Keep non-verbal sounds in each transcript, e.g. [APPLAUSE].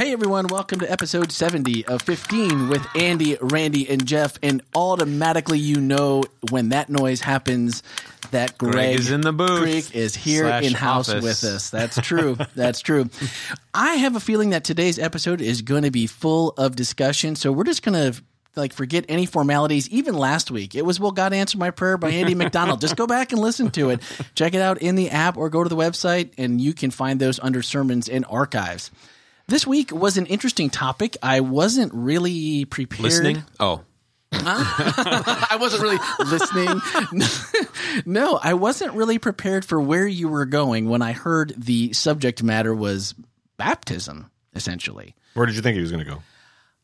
Hey everyone, welcome to episode 70 of 15 with Andy, Randy, and Jeff. And automatically you know when that noise happens that Greg, Greg is in the booth. Greg is here in house office. with us. That's true. That's true. I have a feeling that today's episode is going to be full of discussion. So we're just going to like forget any formalities. Even last week, it was "Will God Answer My Prayer" by Andy McDonald. Just go back and listen to it. Check it out in the app or go to the website, and you can find those under sermons and archives. This week was an interesting topic. I wasn't really prepared. Listening? Oh. [LAUGHS] I wasn't really listening. [LAUGHS] no, I wasn't really prepared for where you were going when I heard the subject matter was baptism, essentially. Where did you think he was going to go?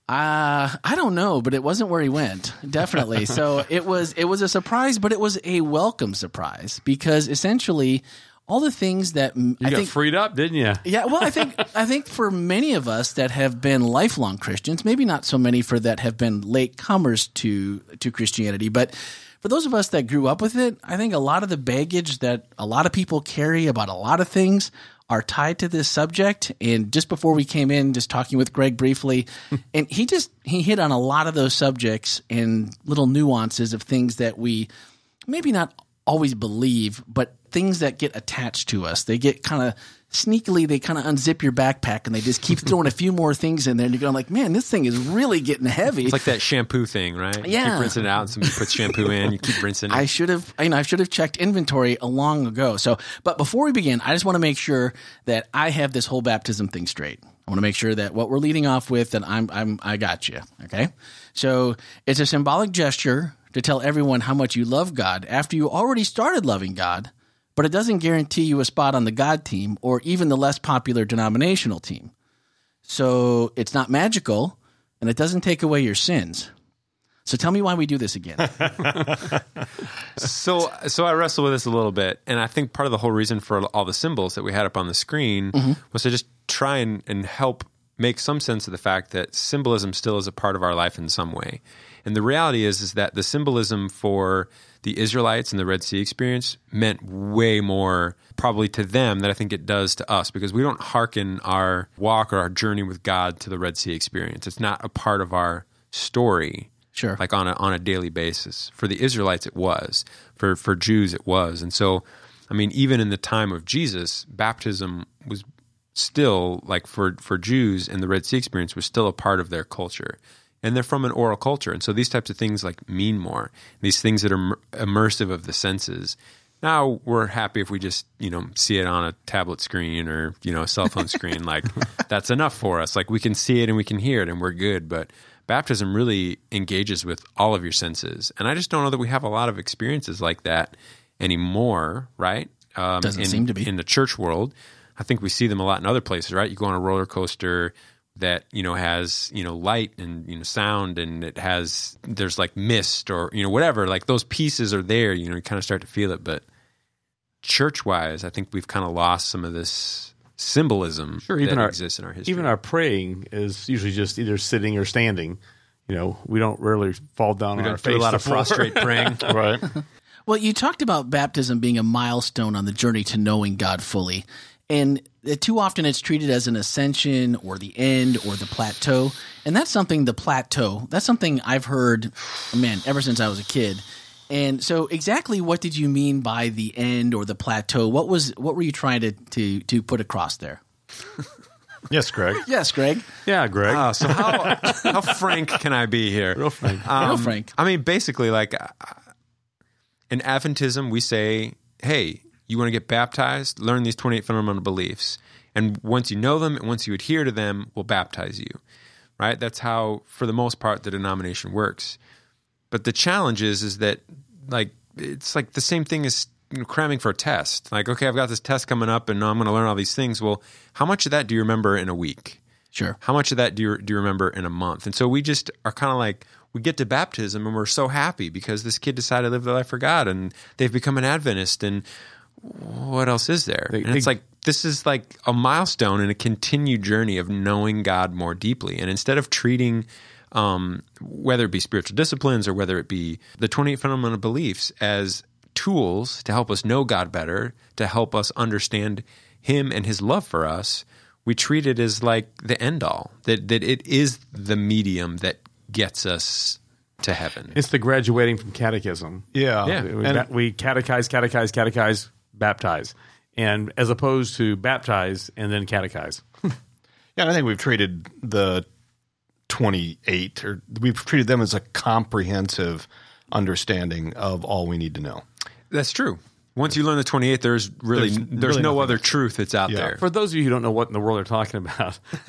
Uh, I don't know, but it wasn't where he went. Definitely. so [LAUGHS] it was it was a surprise, but it was a welcome surprise because essentially all the things that You I got think freed up, didn't you? yeah, well, I think I think for many of us that have been lifelong Christians, maybe not so many for that have been late comers to to Christianity, but for those of us that grew up with it, I think a lot of the baggage that a lot of people carry about a lot of things are tied to this subject. And just before we came in, just talking with Greg briefly, [LAUGHS] and he just he hit on a lot of those subjects and little nuances of things that we maybe not always believe, but things that get attached to us. They get kind of sneakily, they kind of unzip your backpack and they just keep [LAUGHS] throwing a few more things in there. And you're going like, man, this thing is really getting heavy. It's like that shampoo thing, right? You Yeah. keep rinsing it out and somebody puts shampoo in, you keep rinsing it. I should have, you know, I should have checked inventory a long ago. So, but before we begin, I just want to make sure that I have this whole baptism thing straight. I want to make sure that what we're leading off with, that I'm, I'm, I got you. Okay. So it's a symbolic gesture to tell everyone how much you love God after you already started loving God, but it doesn't guarantee you a spot on the God team or even the less popular denominational team. So it's not magical and it doesn't take away your sins. So tell me why we do this again. [LAUGHS] so so I wrestle with this a little bit, and I think part of the whole reason for all the symbols that we had up on the screen mm-hmm. was to just try and, and help make some sense of the fact that symbolism still is a part of our life in some way. And the reality is is that the symbolism for the Israelites and the Red Sea experience meant way more probably to them than I think it does to us because we don't hearken our walk or our journey with God to the Red Sea experience. It's not a part of our story Sure. like on a on a daily basis. For the Israelites, it was. For for Jews, it was. And so, I mean, even in the time of Jesus, baptism was still like for for Jews and the Red Sea experience was still a part of their culture. And they're from an oral culture, and so these types of things like mean more. These things that are immersive of the senses. Now we're happy if we just you know see it on a tablet screen or you know a cell phone screen. [LAUGHS] Like that's enough for us. Like we can see it and we can hear it, and we're good. But baptism really engages with all of your senses, and I just don't know that we have a lot of experiences like that anymore. Right? Um, Doesn't in, seem to be. in the church world. I think we see them a lot in other places. Right? You go on a roller coaster that you know has you know light and you know sound and it has there's like mist or you know whatever like those pieces are there you know you kind of start to feel it but church wise i think we've kind of lost some of this symbolism Sure, even that our- exists in our history Even our praying is usually just either sitting or standing. You know, we don't really fall down we on our don't do face. a lot of prostrate [LAUGHS] praying right? Well, you talked about baptism being a milestone on the journey to knowing God fully. And uh, too often it's treated as an ascension or the end or the plateau. And that's something, the plateau, that's something I've heard, man, ever since I was a kid. And so exactly what did you mean by the end or the plateau? What was what were you trying to to, to put across there? [LAUGHS] Yes, Greg. Yes, Greg. Yeah, Greg. Oh, so how [LAUGHS] how frank can I be here? Real frank. Real frank. I mean, basically, like uh, in Adventism, we say, "Hey, you want to get baptized? Learn these twenty-eight fundamental beliefs, and once you know them, and once you adhere to them, we'll baptize you." Right? That's how, for the most part, the denomination works. But the challenge is, is that like it's like the same thing as you know, cramming for a test. Like, okay, I've got this test coming up, and I'm going to learn all these things. Well, how much of that do you remember in a week? Sure. How much of that do you, do you remember in a month? And so we just are kind of like, we get to baptism and we're so happy because this kid decided to live their life for God and they've become an Adventist. And what else is there? They- and it's they- like, this is like a milestone in a continued journey of knowing God more deeply. And instead of treating, um, whether it be spiritual disciplines or whether it be the 28 fundamental beliefs as tools to help us know God better, to help us understand Him and His love for us, we treat it as like the end all. That that it is the medium that gets us to heaven. It's the graduating from catechism. Yeah. Yeah. We, And- we catechize, catechize, catechize, baptize, and as opposed to baptize and then catechize. [LAUGHS] Yeah, I think we've treated the 28 or we've treated them as a comprehensive understanding of all we need to know. That's true. Once you learn the 28, there's really There's there's, really no other else. truth that's out Yeah. there. For those of you who don't know what in the world they're talking about, [LAUGHS]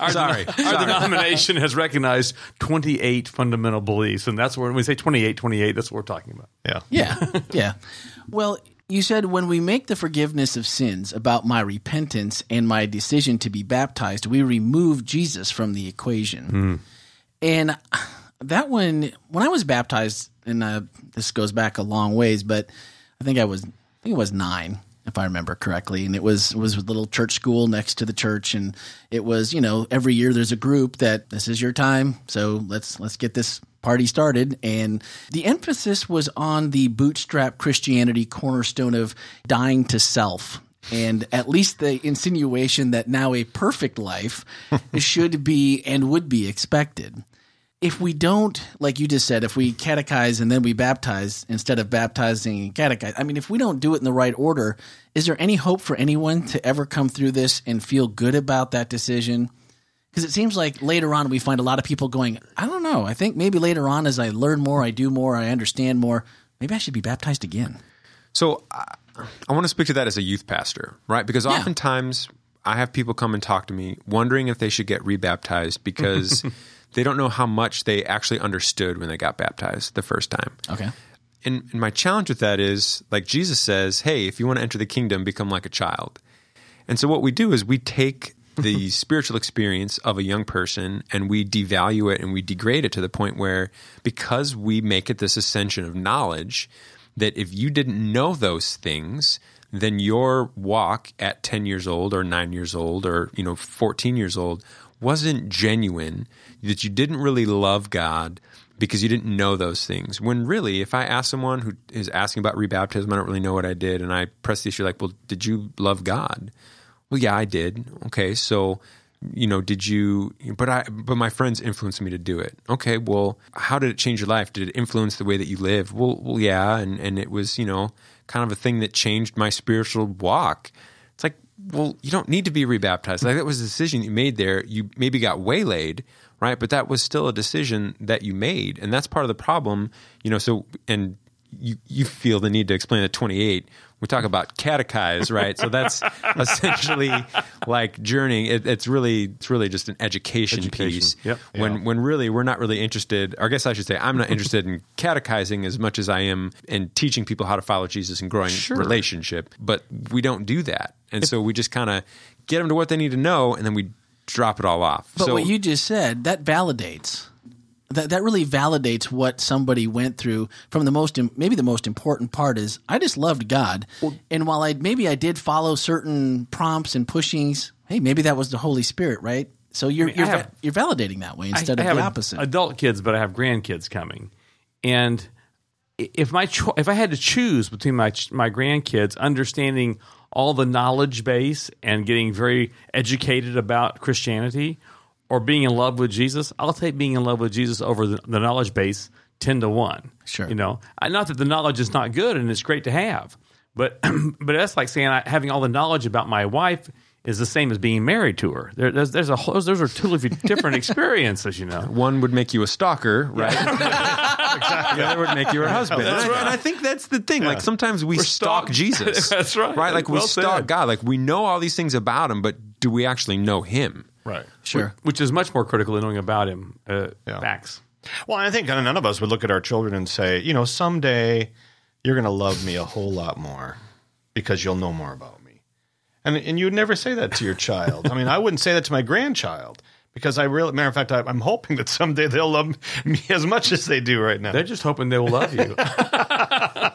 our, Sorry. [LAUGHS] our denomination has recognized 28 fundamental beliefs, and that's where when we say 28, 28, that's what we're talking about. Yeah. Yeah, yeah. Well, you said when we make the forgiveness of sins about my repentance and my decision to be baptized, we remove Jesus from the equation. And that one, when I was baptized, and uh, this goes back a long ways, but I think I was, I think it was nine, if I remember correctly, and it was it was a little church school next to the church, and it was you know every year there's a group that this is your time, so let's let's get this party started, and the emphasis was on the bootstrap Christianity cornerstone of dying to self. And at least the insinuation that now a perfect life [LAUGHS] should be and would be expected if we don't, like you just said, if we catechize and then we baptize instead of baptizing and catechize, I mean, if we don't do it in the right order, is there any hope for anyone to ever come through this and feel good about that decision? Because it seems like later on we find a lot of people going, I don't know. I think maybe later on, as I learn more, I do more, I understand more, maybe I should be baptized again. So I, I want to speak to that as a youth pastor, right? Because Yeah. oftentimes I have people come and talk to me wondering if they should get rebaptized because [LAUGHS] they don't know how much they actually understood when they got baptized the first time. Okay. And, and my challenge with that is like Jesus says, hey, if you want to enter the kingdom, become like a child. And so what we do is we take the spiritual experience of a young person and we devalue it and we degrade it to the point where because we make it this ascension of knowledge that if you didn't know those things then your walk at 10 years old or 9 years old or you know 14 years old wasn't genuine that you didn't really love God because you didn't know those things. When really, if I ask someone who is asking about rebaptism, I don't really know what I did, and I press the issue like, well, did you love God? Well, yeah, I did. Okay, so you know, did you? But I, but my friends influenced me to do it. Okay, well, how did it change your life? Did it influence the way that you live? Well, well, yeah, and and it was you know kind of a thing that changed my spiritual walk. It's like, well, you don't need to be rebaptized. Like that was a decision you made there. You maybe got waylaid, right? But that was still a decision that you made, and that's part of the problem. You know, so and you you feel the need to explain at 28 we talk about catechize right so that's [LAUGHS] essentially like journeying it, it's really it's really just an education, Education. piece Yep. when Yeah. when really we're not really interested or i guess i should say i'm not interested in catechizing as much as i am in teaching people how to follow jesus and growing relationship but we don't do that and so we just kind of get them to what they need to know and then we drop it all off But so what you just said, that validates. That, that really validates what somebody went through from the most maybe the most important part is I just loved God. And while I maybe I did follow certain prompts and pushings hey maybe that was the Holy Spirit right? So you're I you're, have- you're validating that way instead I, I of have the opposite. adult kids, but I have grandkids coming, and if my cho- if I had to choose between my ch- my grandkids understanding all the knowledge base and getting very educated about Christianity, or being in love with Jesus, I'll take being in love with Jesus over the, the knowledge base ten to one. Sure. you know, not that the knowledge is not good and it's great to have, but [CLEARS THROAT] but that's like saying I, having all the knowledge about my wife. Is the same as being married to her. There, there's, there's a whole, those are two different [LAUGHS] experiences, you know. one would make you a stalker, right? [LAUGHS] exactly. The other would make you her husband. and, I, and I think that's the thing. Like sometimes we stalk stalk- [LAUGHS] Jesus. That's right. Right? Like we Well stalk said. God. Like we know all these things about him, but do we actually know him? Right. Sure. Which is much more critical than knowing about him. Uh, Yeah. Facts. Well, I think none of us would look at our children and say, you know, someday you're going to love me a whole lot more because you'll know more about me. And and you would never say that to your [LAUGHS] child. I mean, I wouldn't say that to my grandchild because I really, matter of fact, I, I'm hoping that someday they'll love [LAUGHS] me as much as they do right now. They're just hoping they will love you. [LAUGHS]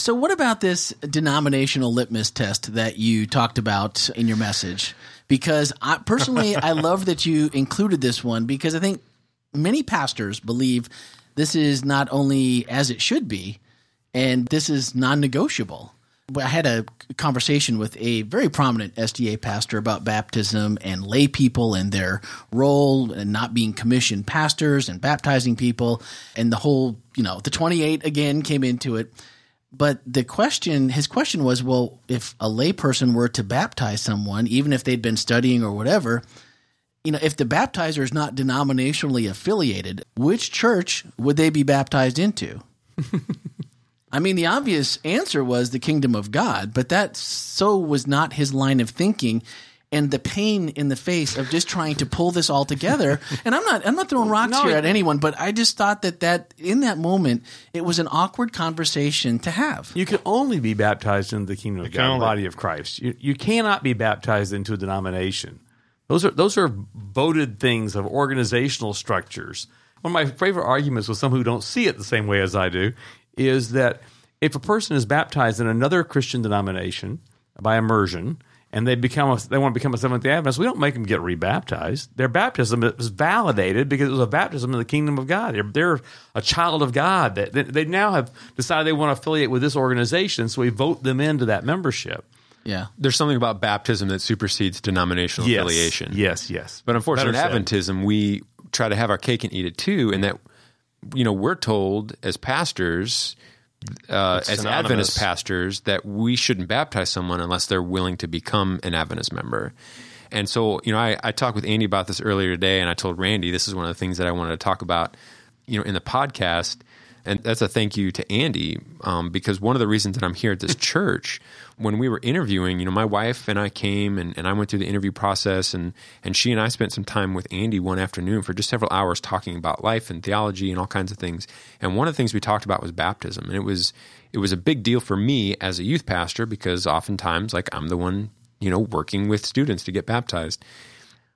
So, what about this denominational litmus test that you talked about in your message? Because I, personally, [LAUGHS] I love that you included this one because I think many pastors believe this is not only as it should be, and this is non negotiable. I had a conversation with a very prominent SDA pastor about baptism and lay people and their role and not being commissioned pastors and baptizing people and the whole, you know, the 28 again came into it. But the question, his question was, well, if a layperson were to baptize someone, even if they'd been studying or whatever, you know, if the baptizer is not denominationally affiliated, which church would they be baptized into? [LAUGHS] I mean, the obvious answer was the kingdom of God, but that so was not his line of thinking. And the pain in the face of just trying to pull this all together. [LAUGHS] And I'm not, I'm not throwing rocks No, here at anyone, but I just thought that that in that moment, it was an awkward conversation to have. You can only be baptized into the kingdom of can God, the body of Christ. You, you cannot be baptized into a denomination. Those are those are voted things of organizational structures. One of my favorite arguments with some who don't see it the same way as I do is that if a person is baptized in another Christian denomination by immersion and they become a, they want to become a Seventh Day Adventist, we don't make them get rebaptized. Their baptism is validated because it was a baptism in the kingdom of God. They're, they're a child of God. They, they, they now have decided they want to affiliate with this organization, so we vote them into that membership. Yeah. There's something about baptism that supersedes denominational Yes, affiliation. yes, yes. But unfortunately, in Adventism, we try to have our cake and eat it too, and that you know we're told as pastors, uh, as. Adventist pastors, that we shouldn't baptize someone unless they're willing to become an Adventist member. And so, you know, I, I talked with Andy about this earlier today, and I told Randy this is one of the things that I wanted to talk about, you know, in the podcast. And that's a thank you to Andy um, because one of the reasons that I'm here at this [LAUGHS] church, when we were interviewing, you know, my wife and I came and, and I went through the interview process, and and she and I spent some time with Andy one afternoon for just several hours talking about life and theology and all kinds of things. And one of the things we talked about was baptism, and it was it was a big deal for me as a youth pastor because oftentimes, like, I'm the one you know working with students to get baptized.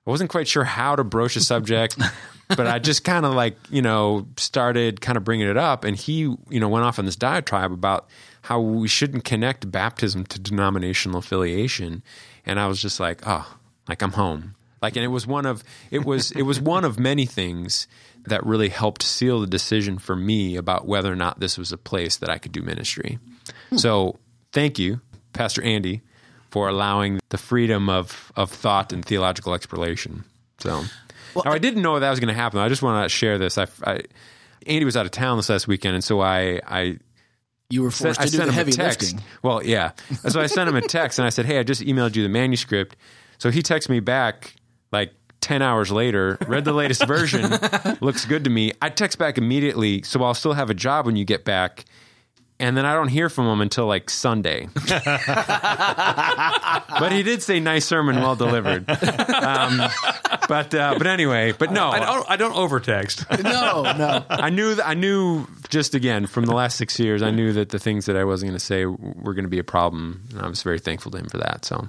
I wasn't quite sure how to broach a subject, [LAUGHS] but I just kind of like, you know, started kind of bringing it up. And he, you know, went off on this diatribe about how we shouldn't connect baptism to denominational affiliation. And I was just like, oh, like I'm home. Like, and it was one of, it was, it was one of many things that really helped seal the decision for me about whether or not this was a place that I could do ministry. Hmm. So thank you, Pastor Andy, for allowing the freedom of, of thought and theological exploration. So, now I didn't know that was going to happen. I just want to share this. I, I, Andy was out of town this last weekend, and so I, I You were sent, forced I to do sent the him heavy a text. lifting. Well, yeah. So I sent him a text, and I said, "Hey, I just emailed you the manuscript." So he texted me back like ten hours later. Read the latest version. [LAUGHS] Looks good to me. I text back immediately, so I'll still have a job when you get back. And then I don't hear from him until like Sunday. [LAUGHS] but he did say, "Nice sermon, well delivered." Um, but uh, but anyway, but no, I don't, I don't overtext. [LAUGHS] No, no. I knew that I knew just again from the last six years, I knew that the things that I wasn't going to say were going to be a problem, and I was very thankful to him for that. So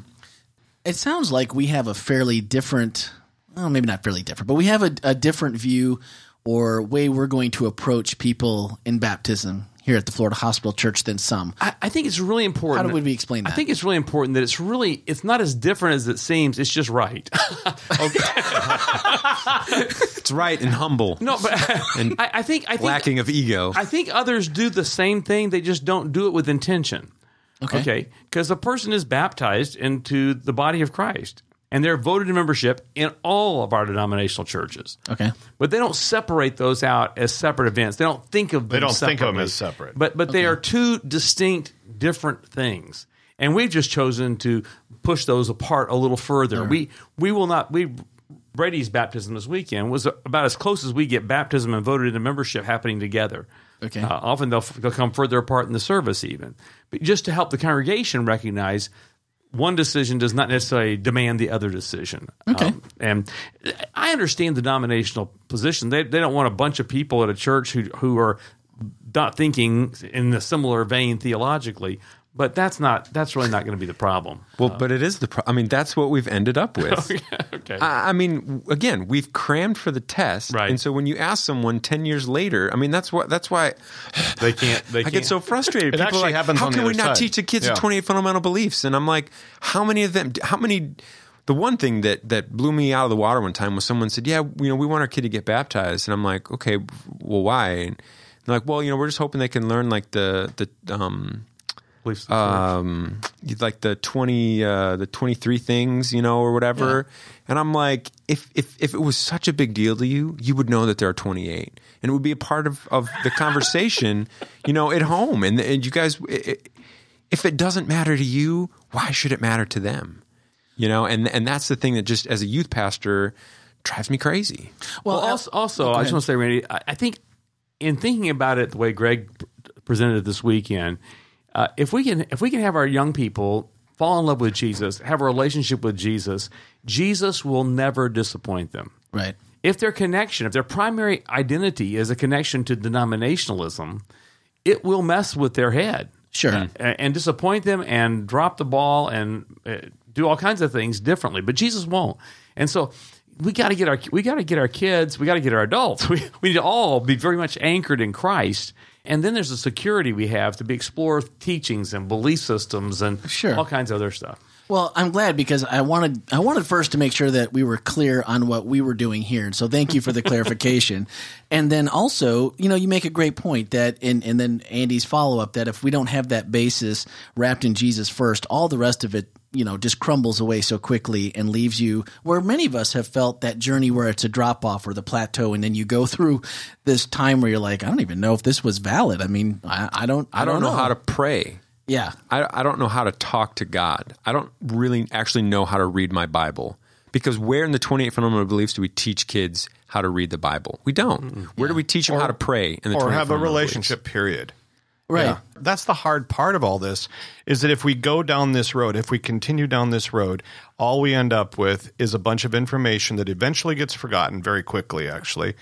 It sounds like we have a fairly different, well, maybe not fairly different, but we have a, a different view or way we're going to approach people in baptism here at the Florida Hospital Church than some. I, I think it's really important. How would we explain that? I think it's really important that it's really it's not as different as it seems. It's just right. [LAUGHS] it's right and humble, No, but [LAUGHS] And I, I think I think lacking of ego. I think others do the same thing. They just don't do it with intention. Okay. Okay. Because a person is baptized into the body of Christ, and they're voted in membership in all of our denominational churches. Okay. But they don't separate those out as separate events. They don't think of them They don't think of them as separate. But but they are two distinct, different things. And we've just chosen to push those apart a little further. We we will not we Brady's baptism this weekend was about as close as we get baptism and voted into membership happening together. Okay. Uh, often they'll, they'll come further apart in the service, even. But just to help the congregation recognize one decision does not necessarily demand the other decision. Okay. Um, and I understand the denominational position. They, they don't want a bunch of people at a church who, who are not thinking in a similar vein theologically. But that's not that's really not going to be the problem. well, but it is the. Pro- I mean, that's what we've ended up with. [LAUGHS] okay. I I mean, again, we've crammed for the test, Right. And so when you ask someone ten years later, I mean, that's what that's why [SIGHS] they can't. They I can't. get so frustrated. [LAUGHS] It People are actually like, happens How on can the we not side." teach the kids Yeah. the twenty eight fundamental beliefs? And I'm like, how many of them? How many? The one thing that that blew me out of the water one time was someone said, "Yeah, you know, we want our kid to get baptized," and I'm like, "Okay, well, why?" And they're like, "Well, you know, we're just hoping they can learn like the the um." Beliefs of the um, like the twenty, uh, the twenty three things, you know, or whatever. And I'm like, if if if it was such a big deal to you, you would know that there are twenty eight, and it would be a part of of the conversation, [LAUGHS] you know, at home. And and you guys, it, if it doesn't matter to you, why should it matter to them? You know, and and that's the thing that just as a youth pastor drives me crazy. Well, Well, also, also I just want to say, Randy, I, I think in thinking about it the way Greg pr- presented it this weekend, uh, if we can, if we can have our young people fall in love with Jesus, have a relationship with Jesus, Jesus will never disappoint them. Right. If their connection, if their primary identity is a connection to denominationalism, it will mess with their head. Sure. a- and disappoint them and drop the ball and uh, do all kinds of things differently. But Jesus won't. And so we got to get our we got to get our kids, we got to get our adults. [LAUGHS] We we need to all be very much anchored in Christ. And then there's the security we have to be explore teachings and belief systems and Sure. all kinds of other stuff. Well, I'm glad because I wanted I wanted first to make sure that we were clear on what we were doing here. So thank you for the [LAUGHS] clarification. And then also, you know, you make a great point that and and then Andy's follow up that if we don't have that basis wrapped in Jesus first, all the rest of it, you know, just crumbles away so quickly and leaves you where many of us have felt that journey where it's a drop off or the plateau and then you go [LAUGHS] through this time where you're like, I don't even know if this was valid. I mean, I, I don't I don't know how to pray. Yeah. I, I don't know how to talk to God. I don't really actually know how to read my Bible. Because where in the 28 fundamental beliefs do we teach kids how to read the Bible? We don't. Mm-hmm. Where do we teach them how to pray in the or have a fundamental relationship period. Right. Yeah. That's the hard part of all this is that if we go down this road, if we continue down this road, all we end up with is a bunch of information that eventually gets forgotten very quickly, actually,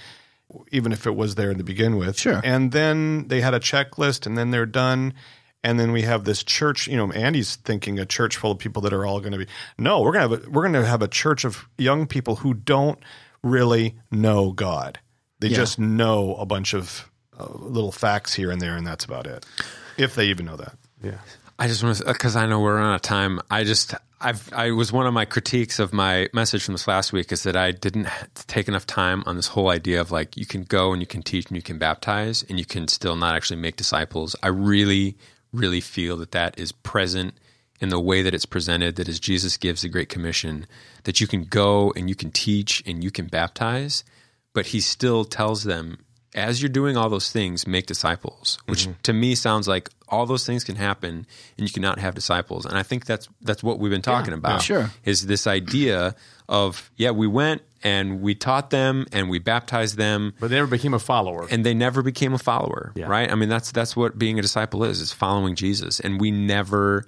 even if it was there to begin with. Sure. And then they had a checklist and then they're done. And then we have this church, you know, Andy's thinking a church full of people that are all going to be, no, we're going to have a, we're going to have a church of young people who don't really know God. They Yeah. just know a bunch of uh, little facts here and there, and that's about it. If they even know that. Yeah. I just want to, because I know we're out of time. I just, I've, I was one of my critiques of my message from this last week is that I didn't take enough time on this whole idea of like you can go and you can teach and you can baptize and you can still not actually make disciples. I really, really feel that that is present in the way that it's presented. That as Jesus gives the Great Commission, that you can go and you can teach and you can baptize, but He still tells them as you're doing all those things, make disciples, which to me sounds like all those things can happen and you cannot have disciples. And I think that's that's what we've been talking about. sure. Is this idea of yeah, we went and we taught them and we baptized them But they never became a follower. and they never became a follower, Yeah. right? I mean that's that's what being a disciple is, is following Jesus. And we never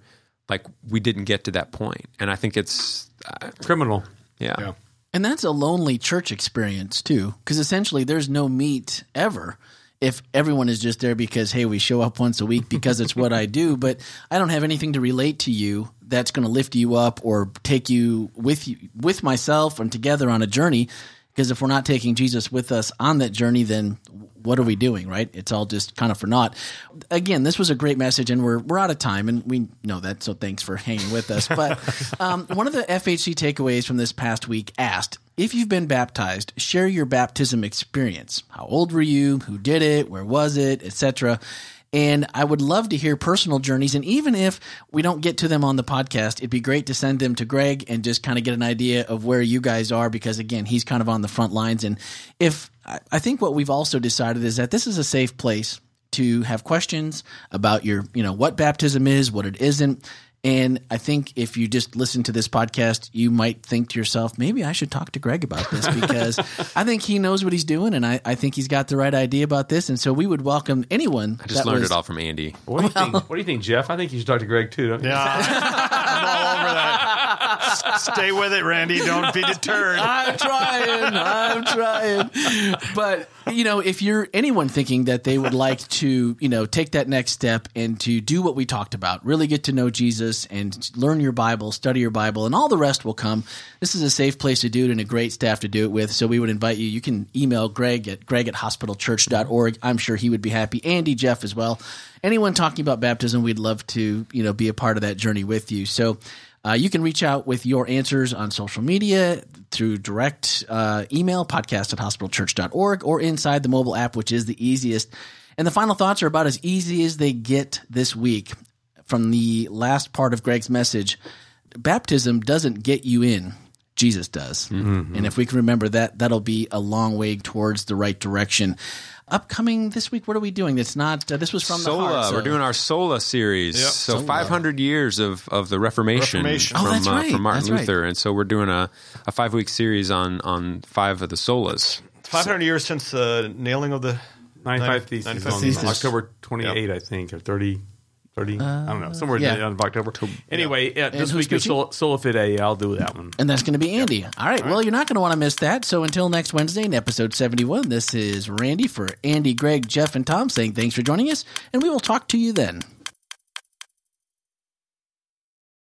like we didn't get to that point. And I think it's uh, Criminal. yeah. And that's a lonely church experience too, because essentially there's no meat ever if everyone is just there because hey, we show up once a week because it's what I do, [LAUGHS] but I don't have anything to relate to you that's going to lift you up or take you with you with myself and together on a journey. Because if we're not taking Jesus with us on that journey, then what are we doing, right? It's all just kind of for naught. Again, this was a great message, and we're we're out of time, and we know that. So thanks for hanging with us. But [LAUGHS] um, one of the FHC takeaways from this past week asked if you've been baptized, share your baptism experience. How old were you? Who did it? Where was it? Etc. And I would love to hear personal journeys. And even if we don't get to them on the podcast, it'd be great to send them to Greg and just kind of get an idea of where you guys are because, again, he's kind of on the front lines. And if I think what we've also decided is that this is a safe place to have questions about your, you know, what baptism is, what it isn't. And I think if you just listen to this podcast, you might think to yourself, maybe I should talk to Greg about this because [LAUGHS] I think he knows what he's doing and I, I think he's got the right idea about this. And so we would welcome anyone. I just learned was- it all from Andy. What do you think? What do you think, Jeff? I think you should talk to Greg too. Don't you? Yeah. [LAUGHS] I'm all over that. Stay with it, Randy. Don't be deterred. I'm trying. I'm trying. But you know, if you're anyone thinking that they would like to, you know, take that next step and to do what we talked about, really get to know Jesus and learn your Bible, study your Bible, and all the rest will come. This is a safe place to do it and a great staff to do it with. So we would invite you. You can email Greg at greg at hospitalchurch.org. I'm sure he would be happy. Andy, Jeff as well. Anyone talking about baptism, we'd love to, you know, be a part of that journey with you. So uh, you can reach out with your answers on social media through direct uh, email, podcast at hospitalchurch.org, or inside the mobile app, which is the easiest. And the final thoughts are about as easy as they get this week. from the last part of Greg's message, baptism doesn't get you in. Jesus does. And if we can remember that, that'll be a long way towards the right direction. Upcoming this week, what are we doing? It's not, uh, this was from the Sola. heart. so- We're doing our Sola series. Yep. So Sola. 500 years of, of the Reformation, Reformation. Oh, from, that's uh, from Martin That's right. Luther. And so we're doing a, a five week series on, on five of the Solas. 500 years since the nailing of the 95 Nine- Theses 95 on October 28, I think, or 30. 30 I don't know, uh, somewhere yeah. in the end of October. Anyway, yeah, this who's week is preaching? Sol- Sola Fide. I'll do that one. And that's going to be Andy. All right. Well, you're not going to want to miss that. So until next Wednesday in episode 71, this is Randy for Andy, Greg, Jeff, and Tom saying thanks for joining us, and we will talk to you then.